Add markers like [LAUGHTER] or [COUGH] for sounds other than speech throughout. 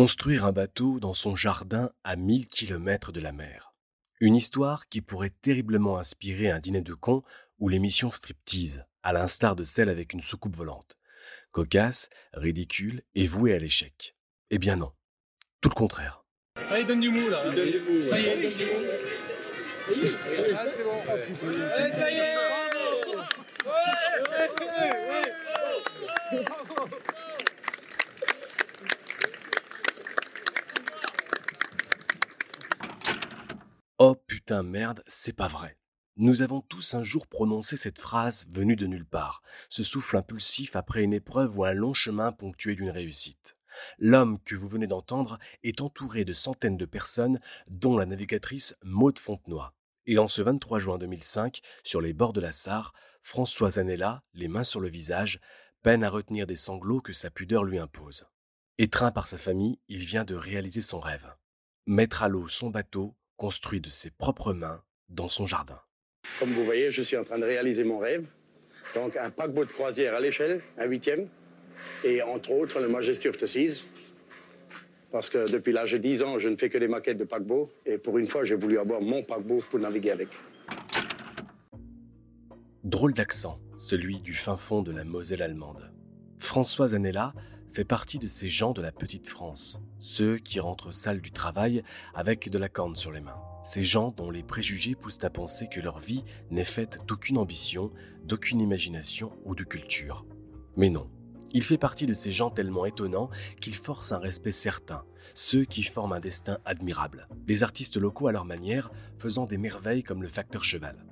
Construire un bateau dans son jardin à 1000 km de la mer. Une histoire qui pourrait terriblement inspirer un dîner de cons ou l'émission Striptease, à l'instar de celle avec une soucoupe volante. Cocasse, ridicule et vouée à l'échec. Eh bien non. Tout le contraire. Allez, donne du mou là. Il donne du mou. Ça y est, donne du mou. Ça y est. Ah, c'est bon. Allez, ça y est. Ouais, ouais, ouais. Bravo. Oh merde, c'est pas vrai. Nous avons tous un jour prononcé cette phrase venue de nulle part, ce souffle impulsif après une épreuve ou un long chemin ponctué d'une réussite. L'homme que vous venez d'entendre est entouré de centaines de personnes, dont la navigatrice Maude Fontenoy. Et en ce 23 juin 2005, sur les bords de la Sarre, François Zanella, les mains sur le visage, peine à retenir des sanglots que sa pudeur lui impose. Étreint par sa famille, il vient de réaliser son rêve. Mettre à l'eau son bateau, construit de ses propres mains, dans son jardin. Comme vous voyez, je suis en train de réaliser mon rêve. Donc un paquebot de croisière à l'échelle, un huitième, et entre autres le Majesty of the Seas. Parce que depuis l'âge de 10 ans, je ne fais que des maquettes de paquebots, et pour une fois, j'ai voulu avoir mon paquebot pour naviguer avec. Drôle d'accent, celui du fin fond de la Moselle allemande. François Zanella fait partie de ces gens de la petite France, ceux qui rentrent sales du travail avec de la corne sur les mains. Ces gens dont les préjugés poussent à penser que leur vie n'est faite d'aucune ambition, d'aucune imagination ou de culture. Mais non, il fait partie de ces gens tellement étonnants qu'ils forcent un respect certain, ceux qui forment un destin admirable, des artistes locaux à leur manière, faisant des merveilles comme le facteur cheval.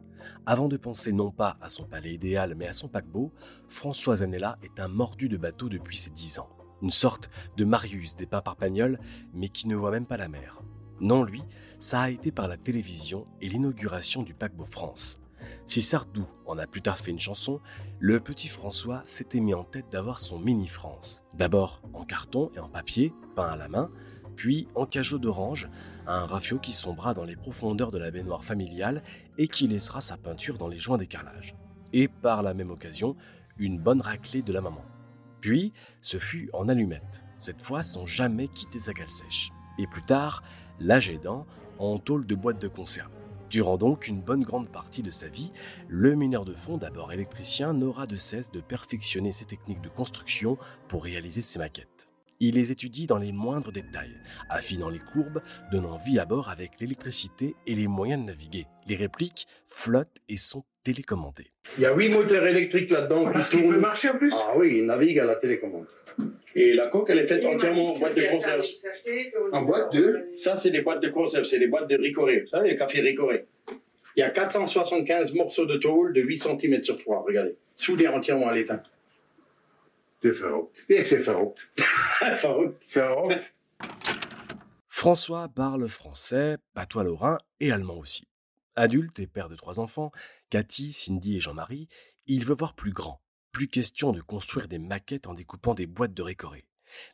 Avant de penser non pas à son palais idéal mais à son paquebot, François Zanella est un mordu de bateau depuis ses dix ans. Une sorte de Marius dépeint par Pagnol, mais qui ne voit même pas la mer. Non, lui, ça a été par la télévision et l'inauguration du paquebot France. Si Sardou en a plus tard fait une chanson, le petit François s'était mis en tête d'avoir son mini France. D'abord en carton et en papier, peint à la main, puis en cajot d'orange, un rafio qui sombra dans les profondeurs de la baignoire familiale et qui laissera sa peinture dans les joints des carrelages. Et par la même occasion, une bonne raclée de la maman. Puis, ce fut en allumette, cette fois sans jamais quitter sa gale sèche. Et plus tard, l'âge aidant, en tôle de boîte de conserve. Durant donc une bonne grande partie de sa vie, le mineur de fond, d'abord électricien, n'aura de cesse de perfectionner ses techniques de construction pour réaliser ses maquettes. Il les étudie dans les moindres détails, affinant les courbes, donnant vie à bord avec l'électricité et les moyens de naviguer. Les répliques flottent et sont télécommandées. Il y a huit moteurs électriques là-dedans qui Il peut marcher en plus Ah oui, il navigue à la télécommande. Et la coque, elle est faite entièrement en boîte de conserve. En boîte de? Ça, c'est des boîtes de conserve, c'est des boîtes de Ricoré. Vous savez, le café Ricoré. Il y a 475 morceaux de tôle de 8 cm sur 3, regardez. Soudés entièrement à l'étain. Farouk. [LAUGHS] François parle français, patois lorrain et allemand aussi. Adulte et père de trois enfants, Cathy, Cindy et Jean-Marie, il veut voir plus grand. Plus question de construire des maquettes en découpant des boîtes de récoré.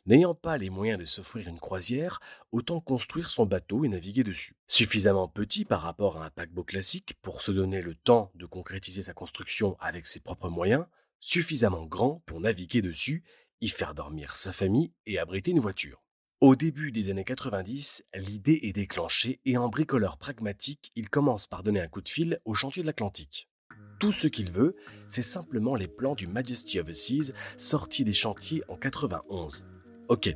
N'ayant pas les moyens de s'offrir une croisière, autant construire son bateau et naviguer dessus. Suffisamment petit par rapport à un paquebot classique pour se donner le temps de concrétiser sa construction avec ses propres moyens, suffisamment grand pour naviguer dessus, y faire dormir sa famille et abriter une voiture. Au début des années 90, l'idée est déclenchée et en bricoleur pragmatique, il commence par donner un coup de fil au chantier de l'Atlantique. Tout ce qu'il veut, c'est simplement les plans du Majesty of the Seas sortis des chantiers en 91. Ok,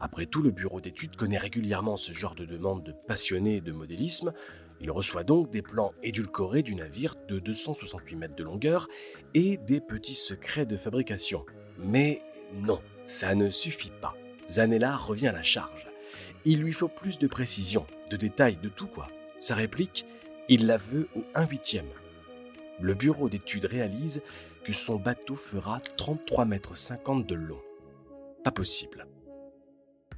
après tout, le bureau d'études connaît régulièrement ce genre de demande de passionnés de modélisme. Il reçoit donc des plans édulcorés du navire de 268 mètres de longueur et des petits secrets de fabrication. Mais non, ça ne suffit pas. Zanella revient à la charge. Il lui faut plus de précision, de détails, de tout quoi. Sa réplique, il la veut au 1 huitième. Le bureau d'études réalise que son bateau fera 33 mètres 50 de long. Pas possible.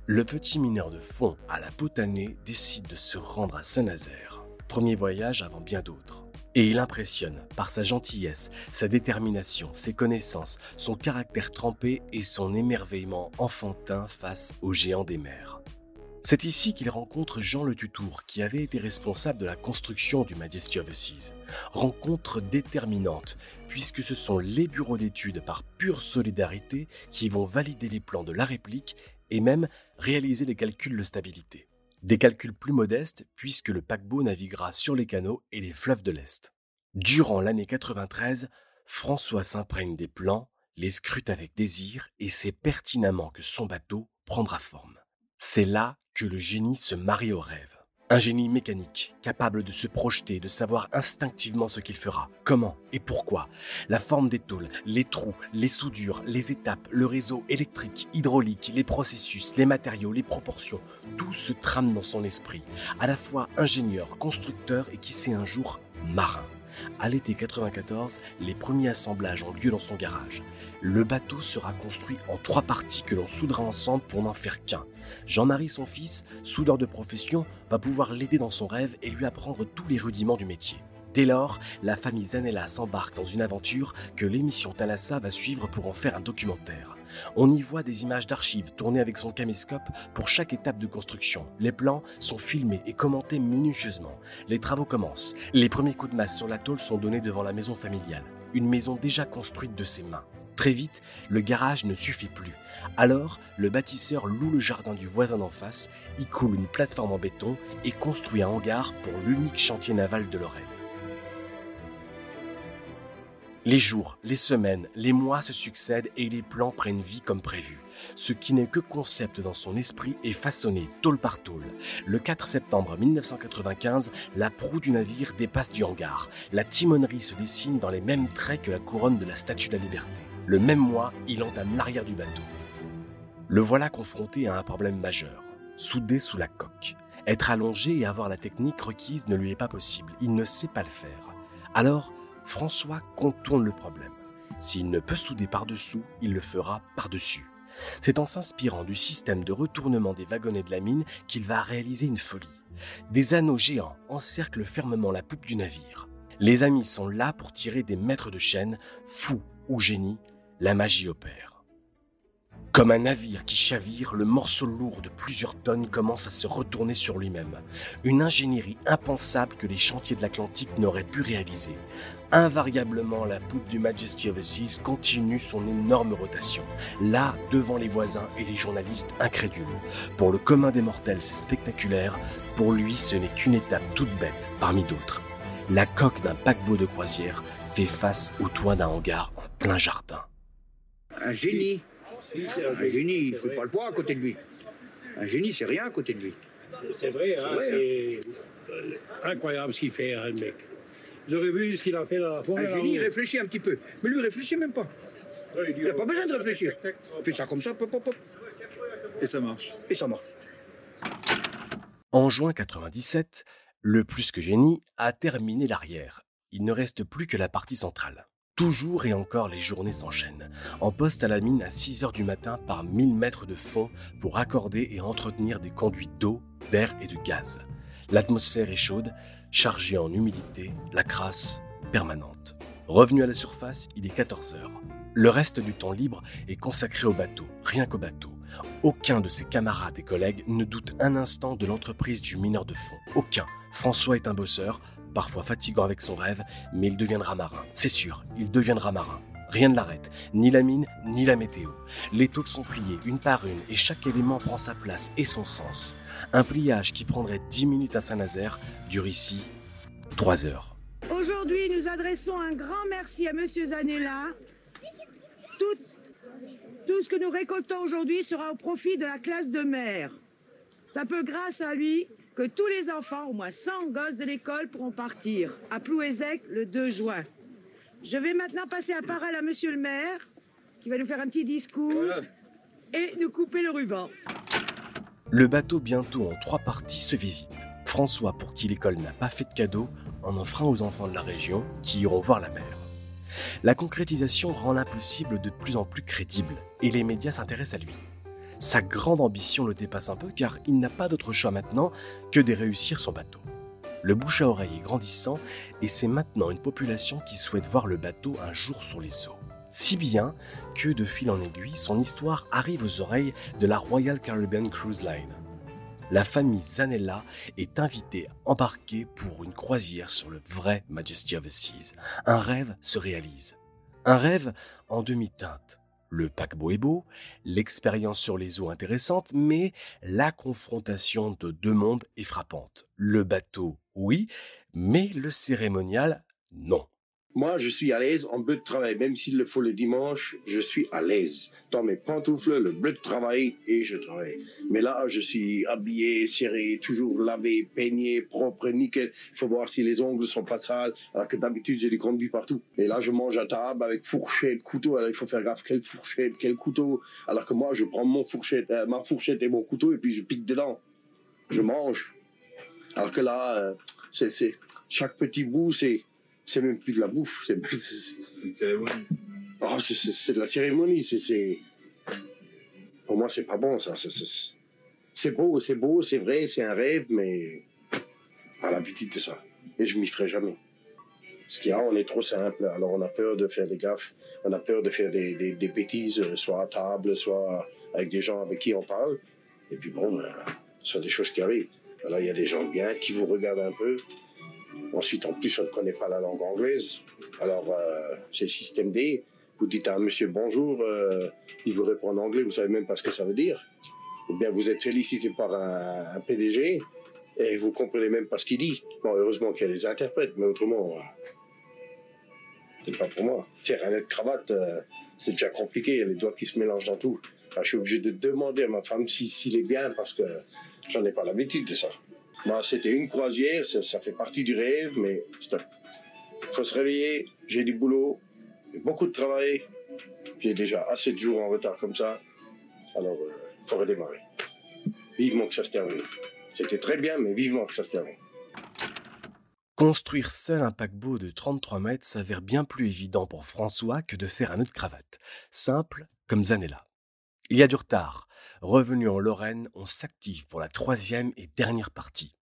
Le petit mineur de fond à la potanée décide de se rendre à Saint-Nazaire. Premier voyage avant bien d'autres. Et il impressionne par sa gentillesse, sa détermination, ses connaissances, son caractère trempé et son émerveillement enfantin face aux géants des mers. C'est ici qu'il rencontre Jean Le Tutour, qui avait été responsable de la construction du Majesty of the Seas. Rencontre déterminante, puisque ce sont les bureaux d'études par pure solidarité qui vont valider les plans de la réplique et même réaliser les calculs de stabilité. Des calculs plus modestes puisque le paquebot naviguera sur les canaux et les fleuves de l'Est. Durant l'année 93, François s'imprègne des plans, les scrute avec désir et sait pertinemment que son bateau prendra forme. C'est là que le génie se marie au rêve. Un génie mécanique, capable de se projeter, de savoir instinctivement ce qu'il fera, comment et pourquoi? La forme des tôles, les trous, les soudures, les étapes, le réseau électrique, hydraulique, les processus, les matériaux, les proportions, tout se trame dans son esprit. À la fois ingénieur, constructeur et qui sait un jour marin. À l'été 94, les premiers assemblages ont lieu dans son garage. Le bateau sera construit en trois parties que l'on soudera ensemble pour n'en faire qu'un. Jean-Marie, son fils, soudeur de profession, va pouvoir l'aider dans son rêve et lui apprendre tous les rudiments du métier. Dès lors, la famille Zanella s'embarque dans une aventure que l'émission Thalassa va suivre pour en faire un documentaire. On y voit des images d'archives tournées avec son caméscope pour chaque étape de construction. Les plans sont filmés et commentés minutieusement. Les travaux commencent. Les premiers coups de masse sur la tôle sont donnés devant la maison familiale, une maison déjà construite de ses mains. Très vite, le garage ne suffit plus. Alors, le bâtisseur loue le jardin du voisin d'en face, y coule une plateforme en béton et construit un hangar pour l'unique chantier naval de Lorraine. Les jours, les semaines, les mois se succèdent et les plans prennent vie comme prévu. Ce qui n'est que concept dans son esprit est façonné tôle par tôle. Le 4 septembre 1995, la proue du navire dépasse du hangar. La timonerie se dessine dans les mêmes traits que la couronne de la Statue de la Liberté. Le même mois, il entame l'arrière du bateau. Le voilà confronté à un problème majeur, soudé sous la coque. Être allongé et avoir la technique requise ne lui est pas possible, il ne sait pas le faire. Alors, François contourne le problème. S'il ne peut souder par-dessous, il le fera par-dessus. C'est en s'inspirant du système de retournement des wagonnets de la mine qu'il va réaliser une folie. Des anneaux géants encerclent fermement la poupe du navire. Les amis sont là pour tirer des mètres de chaîne, fou ou génie, la magie opère. Comme un navire qui chavire, le morceau lourd de plusieurs tonnes commence à se retourner sur lui-même. Une ingénierie impensable que les chantiers de l'Atlantique n'auraient pu réaliser. Invariablement, la poupe du Majesty of the Seas continue son énorme rotation, là devant les voisins et les journalistes incrédules. Pour le commun des mortels, c'est spectaculaire, pour lui ce n'est qu'une étape toute bête parmi d'autres. La coque d'un paquebot de croisière fait face au toit d'un hangar en plein jardin. Un génie un génie, il ne faut pas le voir à côté de lui. Un génie, c'est rien à côté de lui. C'est vrai, hein, c'est incroyable ce qu'il fait, hein, le mec. Vous aurez vu ce qu'il a fait dans la Un génie, il réfléchit un petit peu. Mais lui, il réfléchit même pas. il n'a pas besoin de réfléchir. Il fait ça comme ça, pop, pop, pop. Et ça marche. Et ça marche. En juin 97, le plus que génie a terminé l'arrière. Il ne reste plus que la partie centrale. Toujours et encore les journées s'enchaînent. En poste à la mine à 6 heures du matin par 1000 mètres de fond pour raccorder et entretenir des conduits d'eau, d'air et de gaz. L'atmosphère est chaude, chargée en humidité, la crasse permanente. Revenu à la surface, il est 14 heures. Le reste du temps libre est consacré au bateau, rien qu'au bateau. Aucun de ses camarades et collègues ne doute un instant de l'entreprise du mineur de fond. Aucun. François est un bosseur, parfois fatigant avec son rêve, mais il deviendra marin. C'est sûr, il deviendra marin. Rien ne l'arrête, ni la mine, ni la météo. Les tôles sont pliées une par une et chaque élément prend sa place et son sens. Un pliage qui prendrait 10 minutes à Saint-Nazaire dure ici 3 heures. Aujourd'hui, nous adressons un grand merci à Monsieur Zanella. Tout, tout ce que nous récoltons aujourd'hui sera au profit de la classe de mer. C'est un peu grâce à lui que tous les enfants, au moins 100 gosses de l'école, pourront partir à Plouézec le 2 juin. Je vais maintenant passer la parole à Monsieur le maire, qui va nous faire un petit discours et nous couper le ruban. Le bateau, bientôt en trois parties, se visite. François, pour qui l'école n'a pas fait de cadeau, en offre un aux enfants de la région qui iront voir la mer. La concrétisation rend l'impossible de plus en plus crédible et les médias s'intéressent à lui. Sa grande ambition le dépasse un peu car il n'a pas d'autre choix maintenant que de réussir son bateau. Le bouche à oreille est grandissant et c'est maintenant une population qui souhaite voir le bateau un jour sur les eaux. Si bien que de fil en aiguille, son histoire arrive aux oreilles de la Royal Caribbean Cruise Line. La famille Zanella est invitée à embarquer pour une croisière sur le vrai Majesty of the Seas. Un rêve se réalise. Un rêve en demi-teinte. Le paquebot est beau, l'expérience sur les eaux intéressante, mais la confrontation de deux mondes est frappante. Le bateau, oui, mais le cérémonial, non. Moi, je suis à l'aise en bleu de travail. Même s'il le faut le dimanche, je suis à l'aise. Dans mes pantoufles, le bleu de travail et je travaille. Mais là, je suis habillé, serré, toujours lavé, peigné, propre, nickel. Il faut voir si les ongles sont pas sales. Alors que d'habitude, j'ai des conduits partout. Et là, je mange à table avec fourchette, couteau. Alors, il faut faire gaffe, quelle fourchette, quel couteau. Alors que moi, je prends mon fourchette, euh, ma fourchette et mon couteau et puis je pique dedans. Je mange. Alors que là, euh, c'est, chaque petit bout, c'est, c'est même plus de la bouffe. C'est, une cérémonie. Oh, c'est, de la cérémonie. C'est. Pour moi, c'est pas bon, ça. C'est, beau, c'est beau, c'est vrai, c'est un rêve, mais pas l'habitude de ça. Et je m'y ferai jamais. Ce qu'il y a, on est trop simple. Alors, on a peur de faire des gaffes. On a peur de faire des, des, des bêtises, soit à table, soit avec des gens avec qui on parle. Et puis, bon, ben, ce sont des choses qui arrivent. Là, il y a des gens bien qui vous regardent un peu. Ensuite, en plus, on ne connaît pas la langue anglaise. Alors, euh, c'est système D. Vous dites à un monsieur bonjour, euh, il vous répond en anglais, vous savez même pas ce que ça veut dire. Ou bien vous êtes félicité par un, PDG et vous comprenez même pas ce qu'il dit. Bon, heureusement qu'il y a des interprètes, mais autrement, euh, c'est pas pour moi. Faire un cravate, euh, c'est déjà compliqué. Il y a les doigts qui se mélangent dans tout. Je suis obligé de demander à ma femme si- s'il est bien parce que j'en ai pas l'habitude de ça. Moi, c'était une croisière, ça, fait partie du rêve, mais stop. faut se réveiller, j'ai du boulot, beaucoup de travail, j'ai déjà assez de jours en retard comme ça, alors il faut redémarrer. Vivement que ça se termine. C'était très bien, mais vivement que ça se termine. Construire seul un paquebot de 33 mètres s'avère bien plus évident pour François que de faire un nœud de cravate. Simple comme Zanella. Il y a du retard. Revenu en Lorraine, on s'active pour la troisième et dernière partie.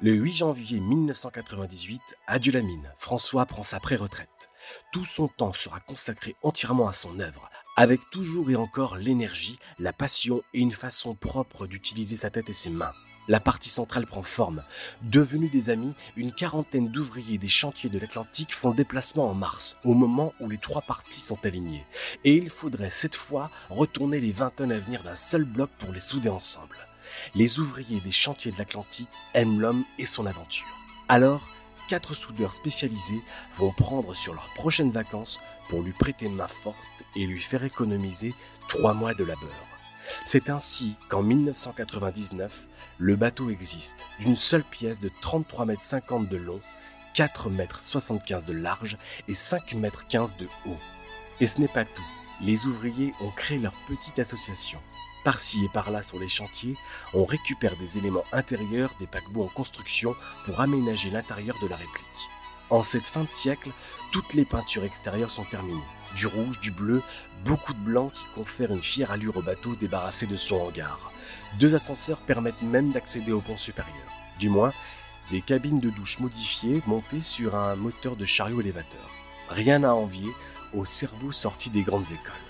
Le 8 janvier 1998, à Dulamine, François prend sa pré-retraite. Tout son temps sera consacré entièrement à son œuvre, avec toujours et encore l'énergie, la passion et une façon propre d'utiliser sa tête et ses mains. La partie centrale prend forme. Devenus des amis, une quarantaine d'ouvriers des chantiers de l'Atlantique font le déplacement en mars, au moment où les trois parties sont alignées. Et il faudrait cette fois retourner les 20 tonnes à venir d'un seul bloc pour les souder ensemble. Les ouvriers des chantiers de l'Atlantique aiment l'homme et son aventure. Alors, quatre soudeurs spécialisés vont prendre sur leurs prochaines vacances pour lui prêter main forte et lui faire économiser trois mois de labeur. C'est ainsi qu'en 1999, le bateau existe, d'une seule pièce de 33 mètres 50 de long, 4 mètres 75 de large et 5 mètres 15 de haut. Et ce n'est pas tout. Les ouvriers ont créé leur petite association. Par-ci et par-là sur les chantiers, on récupère des éléments intérieurs des paquebots en construction pour aménager l'intérieur de la réplique. En cette fin de siècle, toutes les peintures extérieures sont terminées. Du rouge, du bleu, beaucoup de blanc qui confèrent une fière allure au bateau débarrassé de son hangar. Deux ascenseurs permettent même d'accéder au pont supérieur. Du moins, des cabines de douche modifiées montées sur un moteur de chariot élévateur. Rien à envier au cerveau sorti des grandes écoles.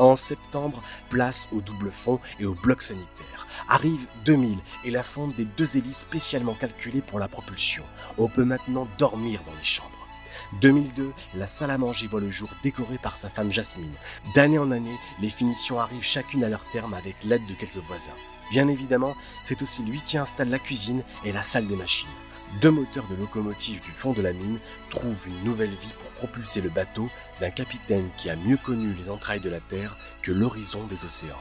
En septembre, place au double fond et au bloc sanitaire. Arrive 2000 et la fonte des deux hélices spécialement calculées pour la propulsion. On peut maintenant dormir dans les chambres. 2002, la salle à manger voit le jour décorée par sa femme Jasmine. D'année en année, les finitions arrivent chacune à leur terme avec l'aide de quelques voisins. Bien évidemment, c'est aussi lui qui installe la cuisine et la salle des machines. Deux moteurs de locomotive du fond de la mine trouvent une nouvelle vie pour propulser le bateau d'un capitaine qui a mieux connu les entrailles de la Terre que l'horizon des océans.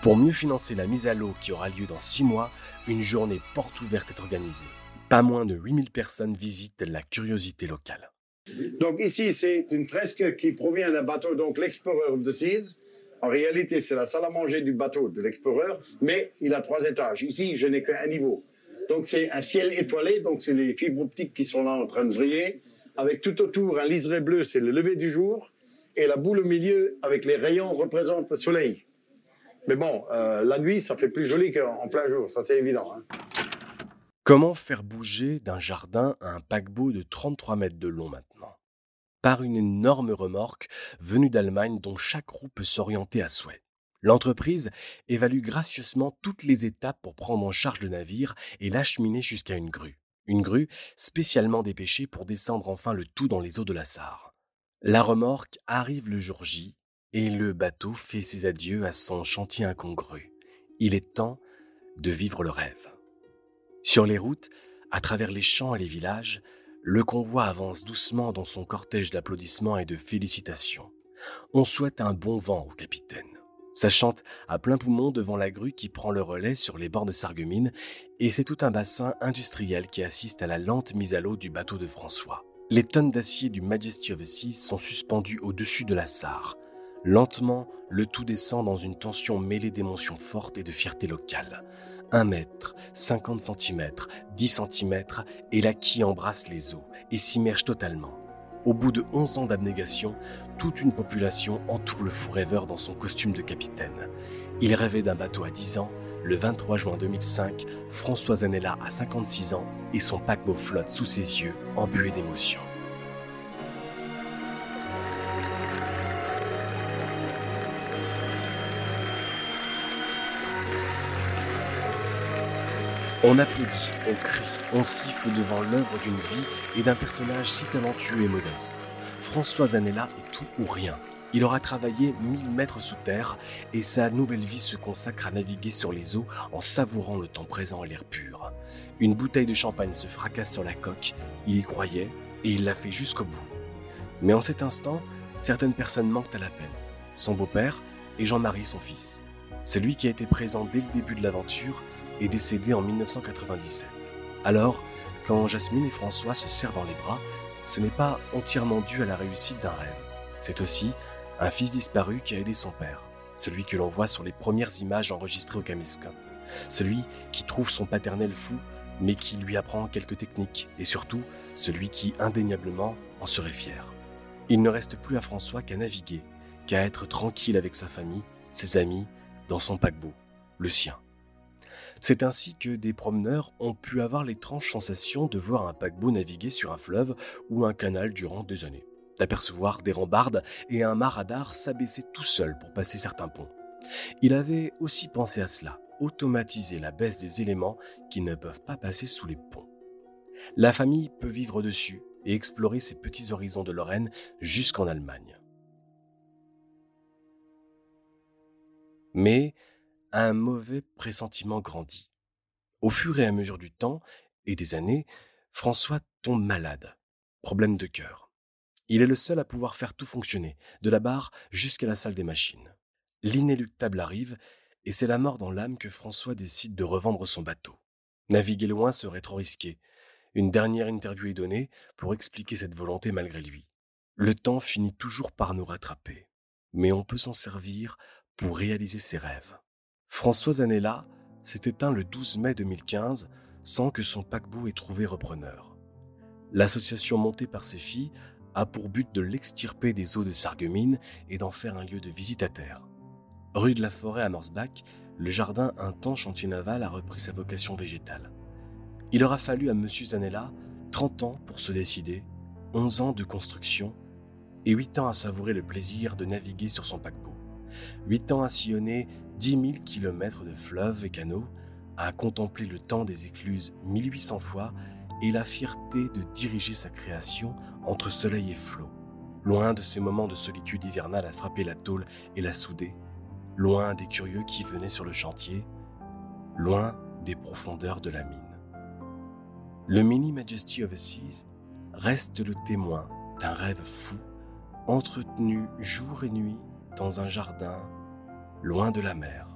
Pour mieux financer la mise à l'eau qui aura lieu dans six mois, une journée porte ouverte est organisée. Pas moins de 8000 personnes visitent la curiosité locale. Donc ici, c'est une fresque qui provient d'un bateau, donc l'Explorer of the Seas. En réalité, c'est la salle à manger du bateau de l'Explorer, mais il a trois étages. Ici, je n'ai qu'un niveau. Donc c'est un ciel étoilé, donc c'est les fibres optiques qui sont là en train de briller, avec tout autour un liseré bleu, c'est le lever du jour, et la boule au milieu avec les rayons représente le soleil. Mais bon, euh, la nuit, ça fait plus joli qu'en plein jour, ça c'est évident. hein. Comment faire bouger d'un jardin un paquebot de 33 mètres de long maintenant? Par une énorme remorque venue d'Allemagne dont chaque roue peut s'orienter à souhait. L'entreprise évalue gracieusement toutes les étapes pour prendre en charge le navire et l'acheminer jusqu'à une grue. Une grue spécialement dépêchée pour descendre enfin le tout dans les eaux de la Sarre. La remorque arrive le jour J, et le bateau fait ses adieux à son chantier incongru. Il est temps de vivre le rêve. Sur les routes, à travers les champs et les villages, le convoi avance doucement dans son cortège d'applaudissements et de félicitations. On souhaite un bon vent au capitaine. Ça chante à plein poumon devant la grue qui prend le relais sur les bords de Sarreguemines, et c'est tout un bassin industriel qui assiste à la lente mise à l'eau du bateau de François. Les tonnes d'acier du Majesty of the Seas sont suspendues au-dessus de la Sarre. Lentement, le tout descend dans une tension mêlée d'émotions fortes et de fierté locale. Un mètre, 50 cm, 10 cm, et la quille embrasse les eaux et s'immerge totalement. Au bout de 11 ans d'abnégation, toute une population entoure le fou rêveur dans son costume de capitaine. Il rêvait d'un bateau à 10 ans. Le 23 juin 2005, François Zanella a 56 ans et son paquebot flotte sous ses yeux, embué d'émotion. On applaudit, on crie, on siffle devant l'œuvre d'une vie et d'un personnage si talentueux et modeste. François Zanella est tout ou rien. Il aura travaillé 1000 mètres sous terre et sa nouvelle vie se consacre à naviguer sur les eaux en savourant le temps présent et l'air pur. Une bouteille de champagne se fracasse sur la coque, il y croyait et il l'a fait jusqu'au bout. Mais en cet instant, certaines personnes manquent à l'appel. Son beau-père et Jean-Marie son fils. Celui qui a été présent dès le début de l'aventure est décédé en 1997. Alors, quand Jasmine et François se serrent dans les bras, ce n'est pas entièrement dû à la réussite d'un rêve. C'est aussi un fils disparu qui a aidé son père, celui que l'on voit sur les premières images enregistrées au caméscope, celui qui trouve son paternel fou, mais qui lui apprend quelques techniques, et surtout celui qui indéniablement en serait fier. Il ne reste plus à François qu'à naviguer, qu'à être tranquille avec sa famille, ses amis, dans son paquebot, le sien. C'est ainsi que des promeneurs ont pu avoir l'étrange sensation de voir un paquebot naviguer sur un fleuve ou un canal durant des années, d'apercevoir des rambardes et un maradar s'abaisser tout seul pour passer certains ponts. Il avait aussi pensé à cela, automatiser la baisse des éléments qui ne peuvent pas passer sous les ponts. La famille peut vivre dessus et explorer ces petits horizons de Lorraine jusqu'en Allemagne. Mais un mauvais pressentiment grandit. Au fur et à mesure du temps et des années, François tombe malade. Problème de cœur. Il est le seul à pouvoir faire tout fonctionner, de la barre jusqu'à la salle des machines. L'inéluctable arrive, et c'est la mort dans l'âme que François décide de revendre son bateau. Naviguer loin serait trop risqué. Une dernière interview est donnée pour expliquer cette volonté malgré lui. Le temps finit toujours par nous rattraper, mais on peut s'en servir pour réaliser ses rêves. François Zanella s'est éteint le 12 mai 2015 sans que son paquebot ait trouvé repreneur. L'association montée par ses filles a pour but de l'extirper des eaux de Sarreguemines et d'en faire un lieu de visite à terre. Rue de la Forêt à Morsbach, le jardin un temps chantier naval a repris sa vocation végétale. Il aura fallu à M. Zanella 30 ans pour se décider, 11 ans de construction et 8 ans à savourer le plaisir de naviguer sur son paquebot. 8 ans à sillonner 10 000 kilomètres de fleuves et canaux, à contempler le temps des écluses 1800 fois et la fierté de diriger sa création entre soleil et flot, loin de ces moments de solitude hivernale à frapper la tôle et la souder, loin des curieux qui venaient sur le chantier, loin des profondeurs de la mine. Le Mini Majesty of the Seas reste le témoin d'un rêve fou, entretenu jour et nuit dans un jardin loin de la mer.